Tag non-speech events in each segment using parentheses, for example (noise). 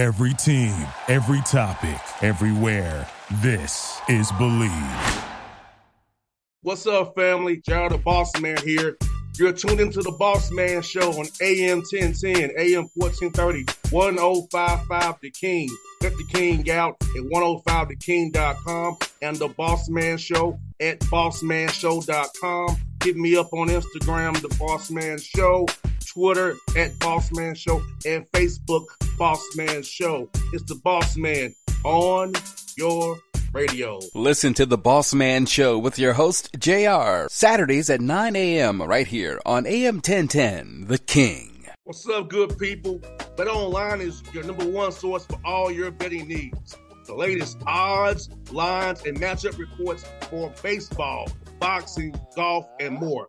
Every team, every topic, everywhere. This is Bleav. What's up, family? JR the Boss Man here. You're tuned into the Boss Man Show on AM 1010, AM 1430, 1055 The King. Check oh The King out at 105theking.com and the Boss Man Show at bossmanshow.com. Hit me up on Instagram, The Boss Man Show, Twitter at Boss Man Show, and Facebook, Boss Man Show. It's the Boss Man on your radio. Listen to the Boss Man Show with your host, JR, Saturdays at 9 a.m. right here on AM 1010, The King. What's up, good people? Bet Online is your number one source for all your betting needs. The latest odds, lines, and matchup reports for baseball, boxing, golf, and more.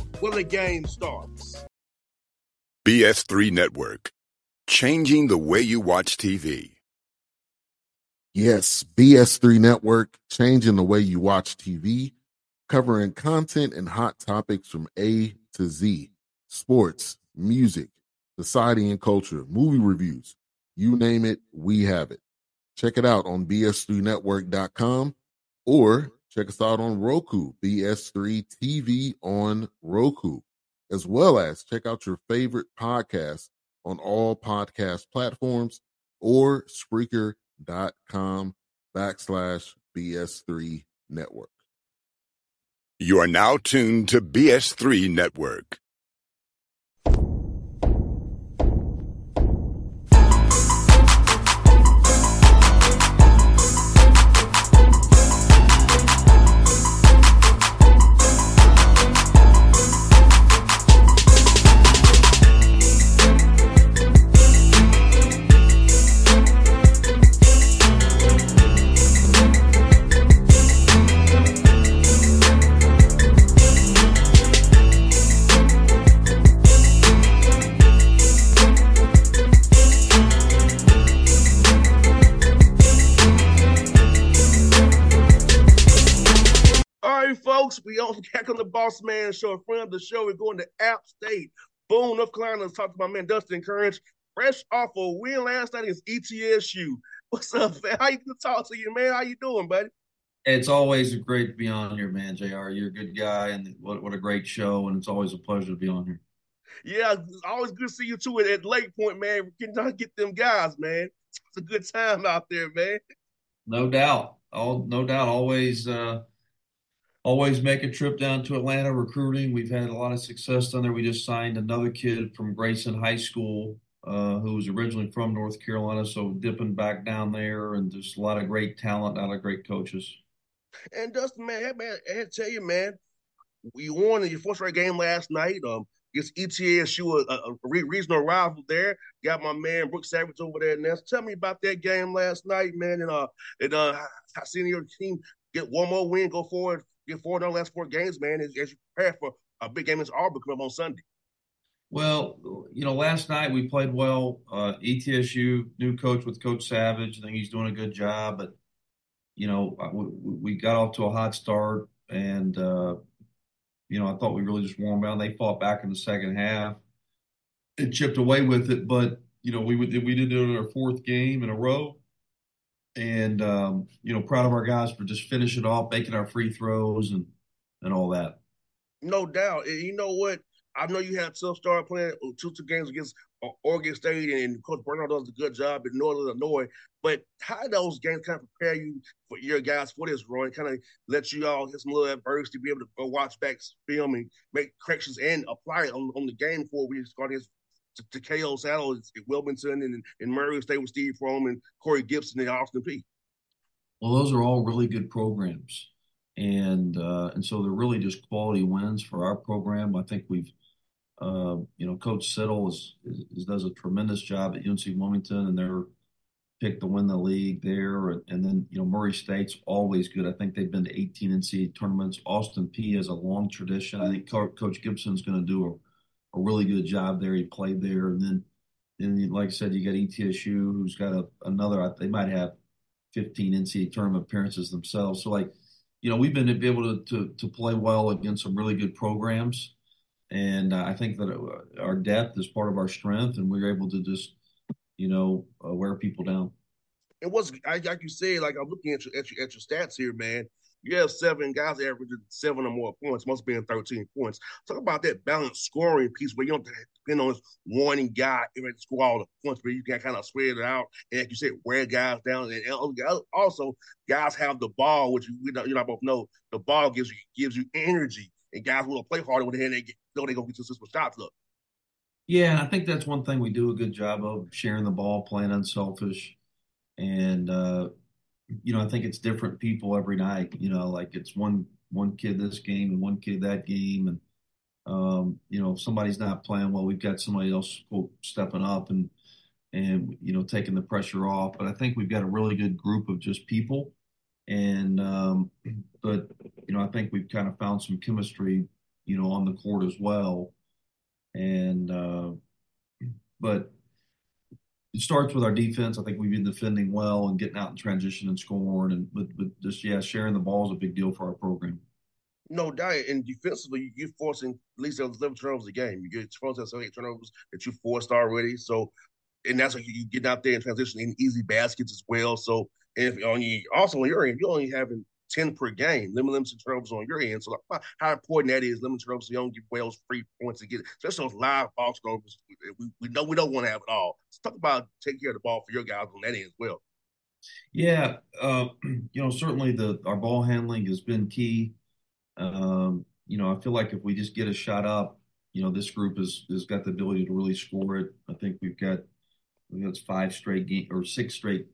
when the game starts. BS3 Network, changing the way you watch TV. Yes, BS3 Network, changing the way you watch TV, covering content and hot topics from A to Z sports, music, society and culture, movie reviews. You name it, we have it. Check it out on bs3network.com or check us out on Roku, BS3 TV on Roku, as well as check out your favorite podcast on all podcast platforms or Spreaker.com backslash BS3 Network. You are now tuned to BS3 Network. Folks, we on (laughs) back on the Boss Man Show. A friend of the show, we're going to App State, Boone, North Carolina, to talk to my man Dustin Kerns. Fresh off a win last night against ETSU. (laughs) What's up, man? How you good talk to you, man? How you doing, buddy? It's always great to be on here, man. Jr. You're a good guy, and what what a great show, and it's always a pleasure to be on here. Yeah, it's always good to see you too at, at Lake Point, man. We can get them guys, man. It's a good time out there, man. No doubt, all no doubt. Always, uh, always make a trip down to Atlanta recruiting. We've had a lot of success down there. We just signed another kid from Grayson High School, uh, who was originally from North Carolina, so dipping back down there, and just a lot of great talent, a lot of great coaches. And Dustin, man, I had to tell you, man, we won in your first rate game last night. Um, against ETSU, a, a, a regional rival there. Got my man Brooks Savage over there. Now, tell me about that game last night, man. And uh, and uh, I seen your team get one more win, go forward, get four on the last four games, man, as, as you prepare for a big game against Auburn coming up on Sunday. Well, you know, last night we played well. Uh, ETSU, new coach with Coach Savage. I think he's doing a good job. But, you know, we, we got off to a hot start. And, uh, you know, I thought we really just warmed down. They fought back in the second half and chipped away with it. But, you know, we, we did it in our fourth game in a row. And, um, you know, proud of our guys for just finishing off, making our free throws and, and all that. No doubt. And you know what? I know you had to start playing two two games against Oregon State, and Coach Burno does a good job in Northern Illinois. But how those games kind of prepare you for your guys for this run? Kind of let you all get some little adversity, to be able to go watch back film and make corrections and apply it on, on the game before we start against to, to Coach Siddle at Wilmington and, and Murray State with Steve Prohm and Corey Gibson and Austin Peay. Well, those are all really good programs. And uh, and so they're really just quality wins for our program. I think we've uh, you know, Coach Siddle is, is, does a tremendous job at UNC Wilmington, and they're picked to win the league there. And then, you know, Murray State's always good. I think they've been to 18 NCAA tournaments. Austin Peay has a long tradition. I think Coach Gibson's going to do a, a really good job there. He played there. And then, and like I said, you got ETSU, who's got a, another, they might have 15 NCAA tournament appearances themselves. So, like, you know, we've been able to, to, to play well against some really good programs. And I think that uh, our depth is part of our strength, and we're able to just you know, uh, wear people down. It was like you said, like I'm looking at your, at your at your stats here, man. You have seven guys averaging seven or more points, must be in 13 points. Talk about that balanced scoring piece where you don't depend on this one guy to score all the points, but you can kind of spread it out. And like you said, wear guys down. And also, guys have the ball, which we know, you know both know the ball gives you gives you energy, and guys will play harder when they know they're gonna get some shots up. Yeah, and I think that's one thing we do a good job of sharing the ball, playing unselfish, and uh, you know I think it's different people every night. You know, like it's one one kid this game and one kid that game, and um, you know if somebody's not playing well, we've got somebody else quote, stepping up and and you know taking the pressure off. But I think we've got a really good group of just people, and um, but you know I think we've kind of found some chemistry, you know, on the court as well and uh, but it starts with our defense. I think we've been defending well and getting out in transition and scoring, and but, but just yeah, sharing the ball is a big deal for our program. No doubt, and defensively, you're forcing at least 11 turnovers a game. You get supposed to have eight turnovers that you forced already. So, and that's like you get out there and transition in easy baskets as well. So, if on you also on your end, you're only having 10 per game, limit limits and turnovers on your end. So like, how important that is, limit turnovers so you don't give Wales free points to get. Just those live box turnovers, we, we know we don't want to have it all. Let's talk about taking care of the ball for your guys on that end as well. Yeah, uh, (clears throat) you know, certainly the our ball handling has been key. Um, you know, I feel like if we just get a shot up, you know, this group has has got the ability to really score it. I think we've got I it's five straight game or six straight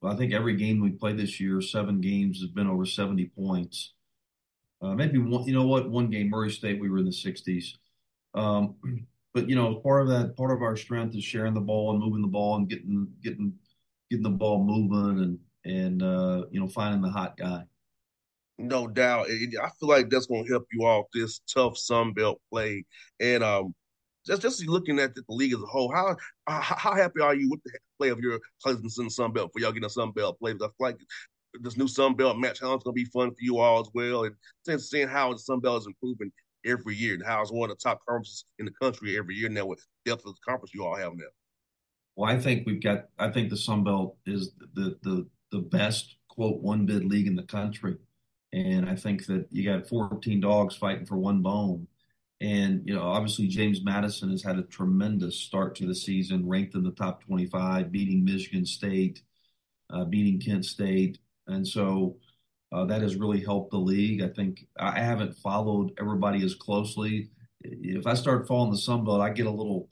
Well, I think every game we played this year, seven games, has been over 70 points. Uh, maybe one, you know what, one game, Murray State, we were in the 60s. Um, but you know, part of that, part of our strength is sharing the ball and moving the ball and getting, getting, getting the ball moving and and uh, you know, finding the hot guy. No doubt, I feel like that's going to help you off this tough Sun Belt play. And um, just just looking at the league as a whole, how how happy are you with the play of your the Sun Belt for y'all getting a Sun Belt play? Because I feel like this new Sun Belt match is going to be fun for you all as well, and since seeing how the Sun Belt is improving every year and how it's one of the top conferences in the country every year now with depth of the conference you all have now. Well, I think we've got. I think the Sun Belt is the the the best quote one bid league in the country, and I think that you got 14 dogs fighting for one bone and, you know, obviously James Madison has had a tremendous start to the season, ranked in the top 25, beating Michigan State, uh, beating Kent State. And so uh, that has really helped the league. I think I haven't followed everybody as closely. If I start following the Sun Belt, I get a little,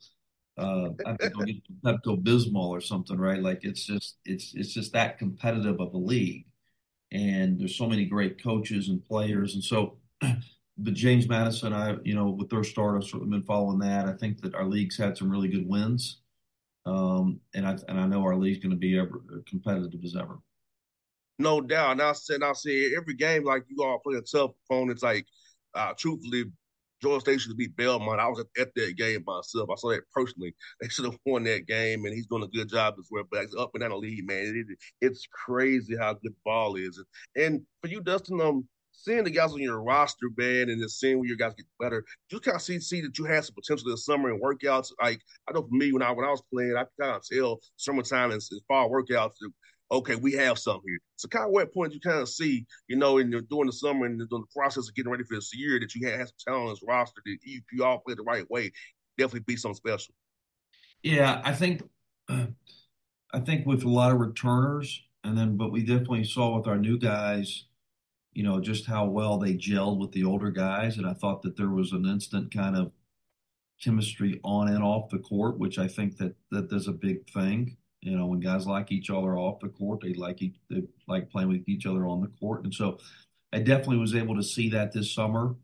uh, I think I'll get Pepto Bismol or something, right? Like it's just, it's, it's just that competitive of a league. And there's so many great coaches and players. And so, (clears throat) but James Madison, I you know with their start, I've certainly been following that. I think that our league's had some really good wins, um, and I and I know our league's going to be ever competitive as ever. No doubt. And I said, I say every game like you all play a tough opponents. Like, uh, truthfully, Georgia State should beat Belmont. I was at, at, that game myself. I saw that personally. They should have won that game, and he's doing a good job as well. But up and down the league, man, it, it's crazy how good ball is. And, and for you, Dustin, um, seeing the guys on your roster, man, and just seeing where your guys get better, you kind of see see that you had some potential this summer in workouts. Like I know for me, when I when I was playing, I kind of tell summertime and, and fall workouts. Okay, we have something here. So, kind of what point you kind of see, you know, in the, during the summer and during the process of getting ready for this year, that you had some talent on this roster that if you all play the right way, definitely be something special. Yeah, I think, uh, (clears throat) I think with a lot of returners, and then, but we definitely saw with our new guys you know, just how well they gelled with the older guys. And I thought that there was an instant kind of chemistry on and off the court, which I think that that is a big thing. You know, when guys like each other off the court, they like each, they like playing with each other on the court. And so I definitely was able to see that this summer.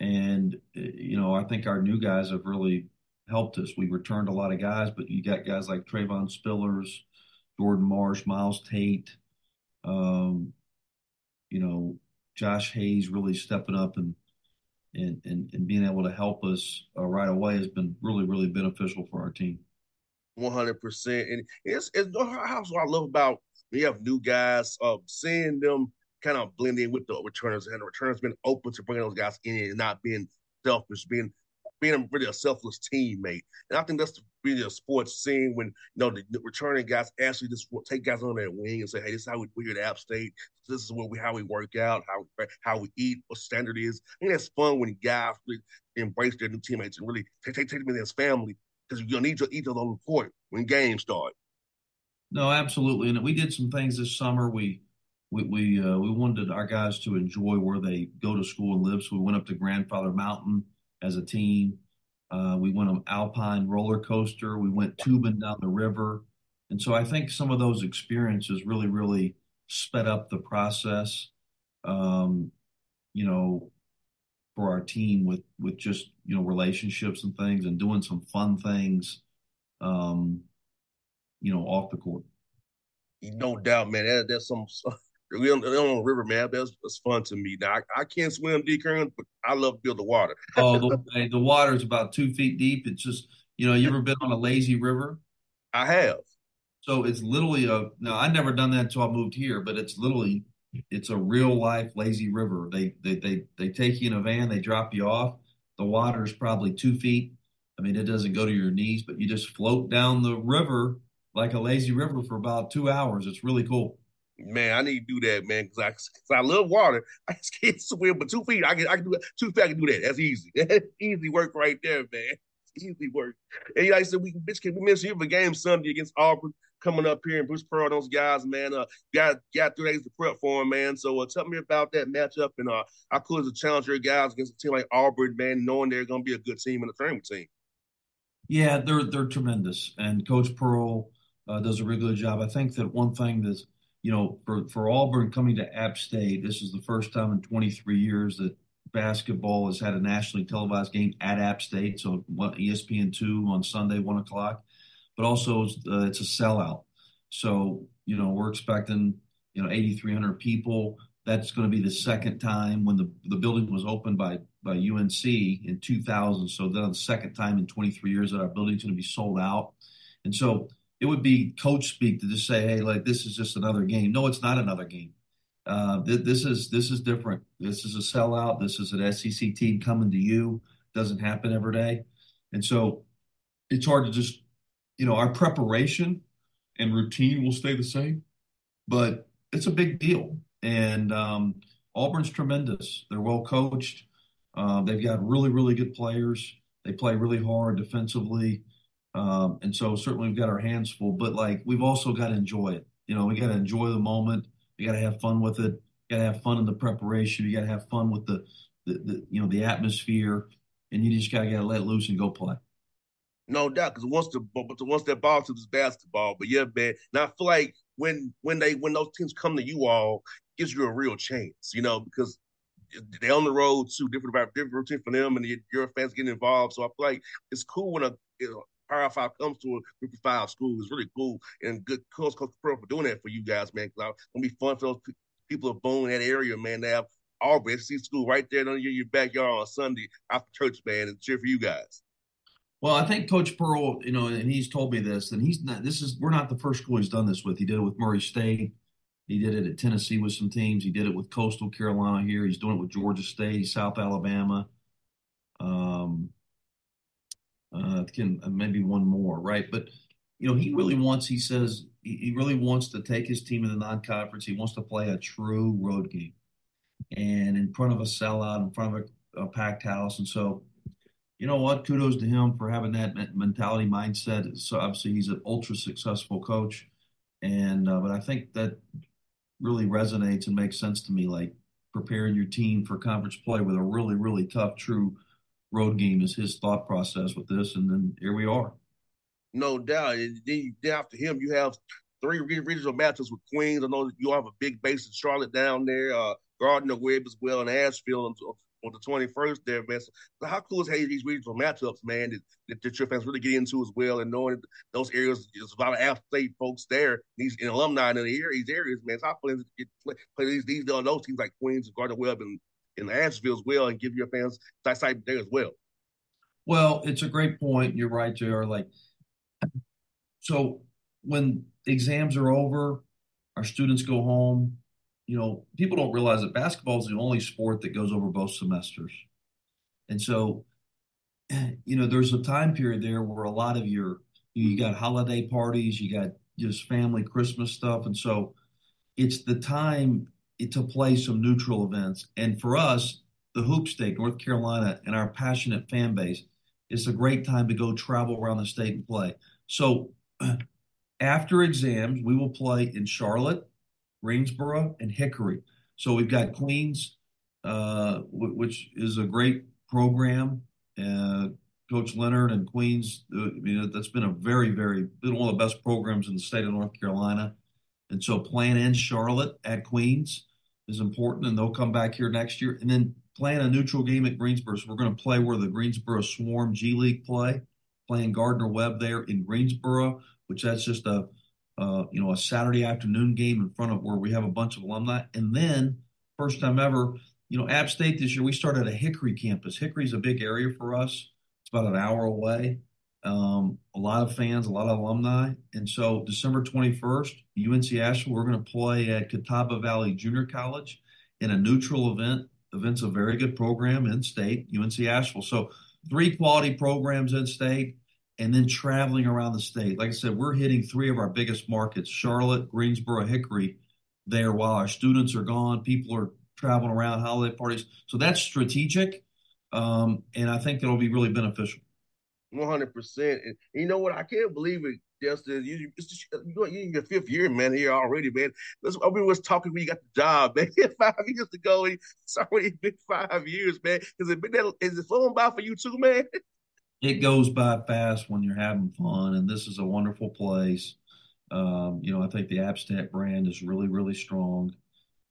And, you know, I think our new guys have really helped us. We returned a lot of guys, but you got guys like Trayvon Spillers, Jordan Marsh, Miles Tate, um, you know, Josh Hayes really stepping up and and and, and being able to help us uh, right away has been really really beneficial for our team. One hundred percent, and it's it's that's what I love about we have new guys. Uh, seeing them kind of blend in with the returners, and the returners been open to bringing those guys in and not being selfish, being being really a selfless teammate. And I think that's really a sports scene when you know the, the, returning guys actually just take guys on their wing and say, "Hey, this is how we we at App State. This is what we how we work out, how we, how we eat, what standard is." I think that's fun when guys really embrace their new teammates and really take take, take them in as family because you're need to each other on the court when games start. No, absolutely, and we did some things this summer. We we we uh, we wanted our guys to enjoy where they go to school and live, so we went up to Grandfather Mountain as a team. Uh, we went on Alpine roller coaster. We went tubing down the river, and so I think some of those experiences really, really sped up the process. Um, you know, for our team with with just you know relationships and things, and doing some fun things. Um, you know, off the court. No doubt, man. That, that's some we on, on the river, man. That's, that's fun to me. Now I, I can't swim deep current, but I love to build the water. oh, the, the water is about two feet deep. It's just you know, you ever been on a lazy river? I have. So it's literally a no. I never done that until I moved here, but it's literally it's a real life lazy river. They they they they take you in a van, they drop you off. The water is probably two feet. I mean, it doesn't go to your knees, but you just float down the river like a lazy river for about two hours. It's really cool. Man, I need to do that, man, because I, I love water. (laughs) I just can't swim, but two feet, I can, I can do it. Two feet, I can do that. That's easy. (laughs) Easy work right there, man. Easy work. And like I said, we bitch, can we miss you for game Sunday against Auburn coming up here and Bruce Pearl, those guys, man. Uh, got got three days to prep for him, man. So uh, tell me about that matchup and uh, cool is to challenge your guys against a team like Auburn, man, knowing they're going to be a good team and a tournament team. Yeah, they're they're tremendous, and Coach Pearl uh, does a really good job. I think that one thing that's you know, for, for Auburn coming to App State, this is the first time in 23 years that basketball has had a nationally televised game at App State. So ESPN two on Sunday, one o'clock, but also uh, it's a sellout. So you know we're expecting you know 8,300 people. That's going to be the second time when the the building was opened by by UNC in 2000. So then the second time in 23 years that our building's going to be sold out. And so it would be coach speak to just say, "Hey, like this is just another game." No, it's not another game. Uh, th- this is this is different. This is a sellout. This is an SEC team coming to you. Doesn't happen every day, and so it's hard to just, you know, our preparation and routine will stay the same, but it's a big deal. And um, Auburn's tremendous. They're well coached. Uh, they've got really really good players. They play really hard defensively. Um, and so certainly we've got our hands full, but like we've also got to enjoy it. You know, we got to enjoy the moment. We got to have fun with it. You got to have fun in the preparation. You got to have fun with the, the, the, you know, the atmosphere, and you just got to let loose and go play. No doubt, because once the once that ball to this basketball, but yeah, man. Now I feel like when when they when those teams come to you all, gives you a real chance, you know, because they're on the road too, different about different routine for them, and your fans getting involved. So I feel like it's cool when a you know, Power Five comes to a group of five school is really cool and good coach Coach Pearl for doing that for you guys, man. Because it's gonna be fun for those people of Boone that area, man. They have Auburn SC school right there your, your backyard on Sunday after church, man, and cheer for you guys. Well, I think Coach Pearl, you know, and he's told me this, and he's not. This is we're not the first school he's done this with. He did it with Murray State. He did it at Tennessee with some teams. He did it with Coastal Carolina here. He's doing it with Georgia State, South Alabama. Um, uh, can uh, maybe one more, right? But you know, he really wants. He says he really wants to take his team in the non-conference. He wants to play a true road game, and in front of a sellout, in front of a, a packed house. And so, you know what? Kudos to him for having that mentality mindset. So obviously, he's an ultra successful coach, and uh, but I think that really resonates and makes sense to me. Like preparing your team for conference play with a really, really tough, true road game is his thought process with this, and then here we are. No doubt. Then after him, you have three regional matches with Queens. I know you have a big base in Charlotte down there, uh, Gardner Webb as well, and Asheville. On the 21st there, man. So, how cool is having these regional matchups, man, that, that, that, your fans really get into as well and knowing those areas, there's a lot of out-state folks there, these and alumni in the area, these areas, man. So how fun get play, play these, these those teams like Queens and Gardner Webb and, and Asheville as well and give your fans that side there as well. Well, it's a great point. You're right, JR. Like, so when exams are over, our students go home, you know, people don't realize that basketball is the only sport that goes over both semesters. And so, (clears throat) you know, there's a time period there where a lot of your, you got holiday parties, you got just family Christmas stuff. And so it's the time to play some neutral events. And for us, the Hoop State, North Carolina, and our passionate fan base, it's a great time to go travel around the state and play. So (clears throat) after exams, we will play in Charlotte, Greensboro, and Hickory. So we've got Queens, uh, w- which is a great program. Uh, Coach Leonard and Queens, uh, I mean, that's been a very, very, been one of the best programs in the state of North Carolina. And so playing in Charlotte at Queens is important, and they'll come back here next year. And then playing a neutral game at Greensboro. So we're going to play where the Greensboro Swarm G League play, playing Gardner Webb there in Greensboro, which that's just a uh, you know, a Saturday afternoon game in front of where we have a bunch of alumni. And then, first time ever, you know, App State this year, we started a Hickory campus. Hickory's a big area for us. It's about an hour away. Um, a lot of fans, a lot of alumni. And so, December 21st, UNC Asheville, we're going to play at Catawba Valley Junior College in a neutral event. Event's a very good program in state, UNC Asheville. So, three quality programs in state and then traveling around the state. Like I said, we're hitting three of our biggest markets Charlotte, Greensboro, Hickory there while our students are gone. People are traveling around holiday parties. So that's strategic. Um, and I think that'll be really beneficial. 100%. And you know what? I can't believe it, Dustin. You, you're in your fifth year, man, here already, man. That's what we was talking when you got the job, (laughs) man. five years ago, it's already been five years, man. Has it been that, is it flown by for you too, man? (laughs) it goes by fast when you're having fun, and this is a wonderful place. Um, you know, I think the State brand is really, really strong,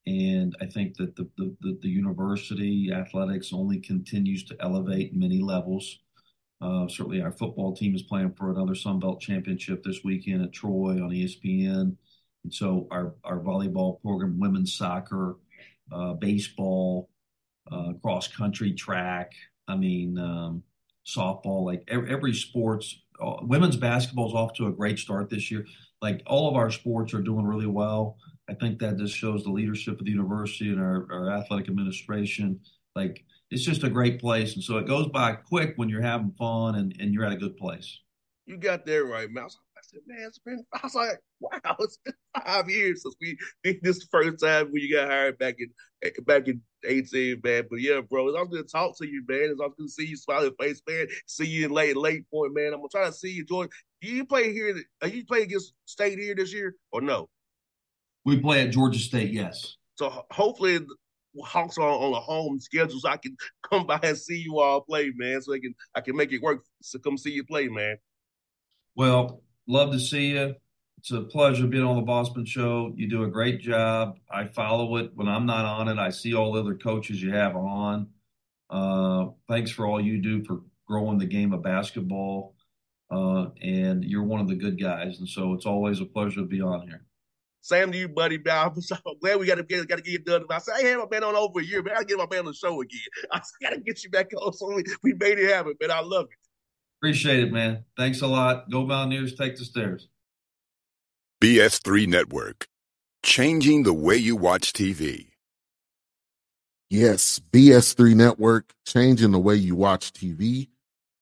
and I think that the, the the, the university athletics only continues to elevate many levels. Uh, certainly, our football team is playing for another Sun Belt championship this weekend at Troy on ESPN, and so our our volleyball program, women's soccer, uh, baseball, uh, cross country, track. I mean. Um, softball, like every, every sports. Uh, women's basketball is off to a great start this year. Like all of our sports are doing really well. I think that just shows the leadership of the university and our, our athletic administration. Like it's just a great place. And so it goes by quick when you're having fun and, and you're at a good place. You got there right, man. Said, man, it's been, I was like, wow, it's been five years since we did this first time when you got hired back in back in 18, man. But yeah, bro, it's always good to talk to you, man. It's always good to see you smiling face, man. See you in late late point, man. I'm gonna try to see you, Jordan. Do you play here? Are you play against State here this year or no? We play at Georgia State, yes. So hopefully Hawks are on a home schedule, so I can (laughs) come by and see you all play, man. So I can I can make it work to come see you play, man. Well, love to see you. It's a pleasure being on the Bossman Show. You do a great job. I follow it when I'm not on it. I see all the other coaches you have on. Uh, thanks for all you do for growing the game of basketball. Uh, and you're one of the good guys. And so it's always a pleasure to be on here. Same to you, buddy. (laughs) I'm so glad we got to get got to get it done. I said I haven't been on over a year, man. I get my man on the show again. (laughs) I got to get you back on. So we, we made it happen, man. I love it. Appreciate it, man. Thanks a lot. Go Mountaineers. Take the stairs. BS3 Network, changing the way you watch TV. Yes, BS3 Network, changing the way you watch TV,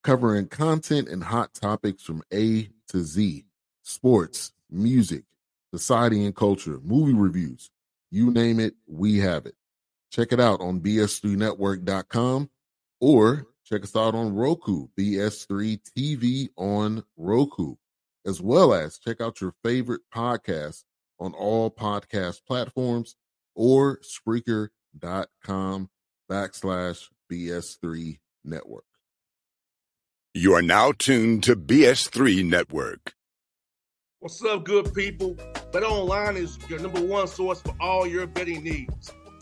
covering content and hot topics from A to Z sports, music, society and culture, movie reviews. You name it, we have it. Check it out on bs3network.com or check us out on Roku, BS3 TV on Roku as well as check out your favorite podcast on all podcast platforms or Spreaker.com backslash BS3 Network. You are now tuned to BS3 Network. What's up, good people? Bet Online is your number one source for all your betting needs.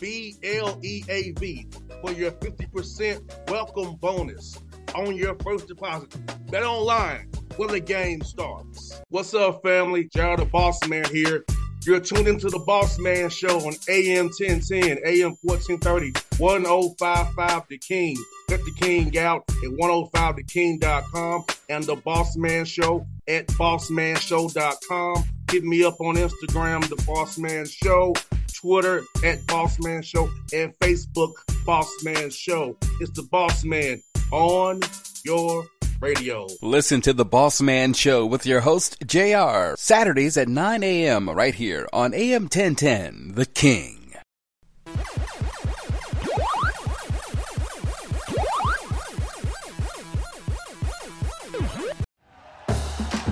B L E A V, for your 50% welcome bonus on your first deposit. Bet online where the game starts. What's up, family? JR the Boss Man here. You're tuned into the Boss Man Show on AM 1010, AM 1430, 1055 The King. Let the King out at 105theking.com and the Boss Man Show at bossmanshow.com. Hit me up on Instagram, The Boss Man Show, Twitter at Boss Man Show, and Facebook, Boss Man Show. It's the Boss Man on your radio. Listen to the Boss Man Show with your host, JR, Saturdays at 9 a.m. right here on AM 1010, The King.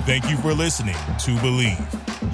Thank you for listening to Bleav.